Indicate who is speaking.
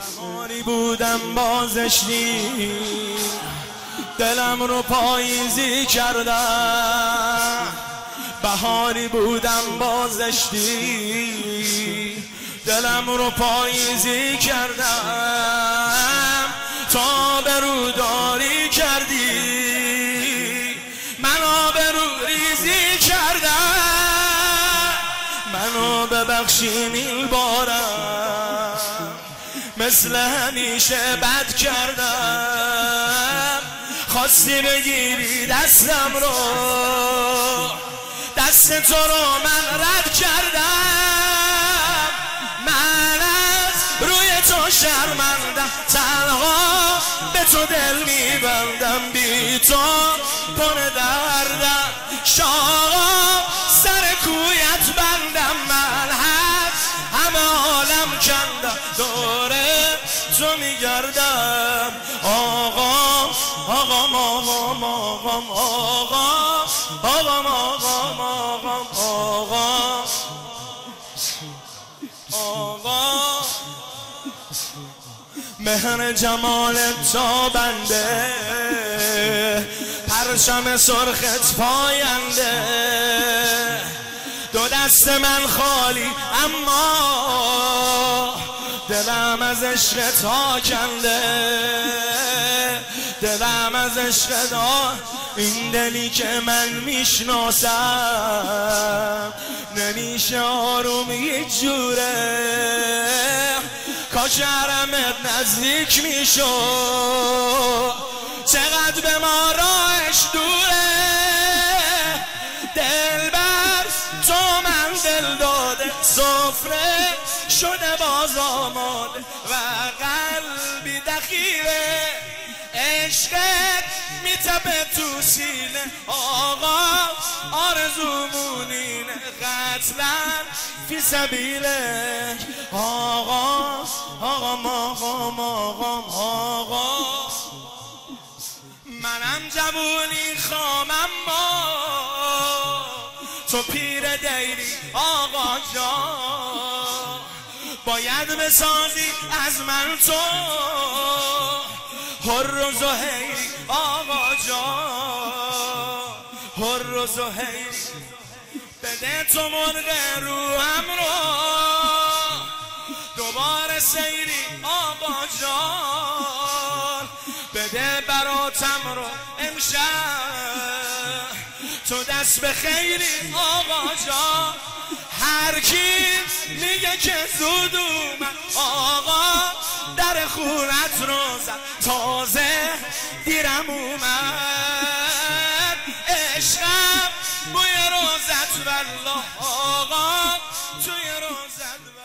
Speaker 1: بهاری بودم بازشتی دلم رو پاییزی کردم. بهاری بودم بازشتی دلم رو پاییزی کردم. تا به داری کردی. منو به رو ریزی کردم. منو ببخشی بارم مثل همیشه بد کردم. خواستی بگیری دستم رو. دست تو رو من رد کردم. من از روی تو شرمندم تنها به تو دل میبندم. بی تو پر دردم. رو میگردم. آقا آقا ما ما ما آقا ما ما ما آقا آقا مهر جمال تو بنده. پرشم سرخت پاینده. دو دست من خالی اما دلم از عشق تا کنده. دلم از عشق این دلی که من می‌شناسم. نمیشه آروم یه جوره. کاش حرمت نزدیک میشو چقدر به ما راهش دوره شده باز آماده و قلبی دخیره عشقت میتبه تو سینه. آقا آرزومونینه قتلن فی سبیله آقا آقا آقا آقا آقا منم جوونی خامم ما تو پیر دیری آقا جان. باید بسازی از من تو. هر و زهیری آقا جان هر و زهیری بده تو مرغ روحم رو. دوباره سیری آقا جان بده براتم رو امشب. تو دست به خیری آقا جان هر کی میگه که زود اومد. آقا در خونت رو زد تازه دیرم اومد. عشقم بوی روزت والله. آقا توی روزت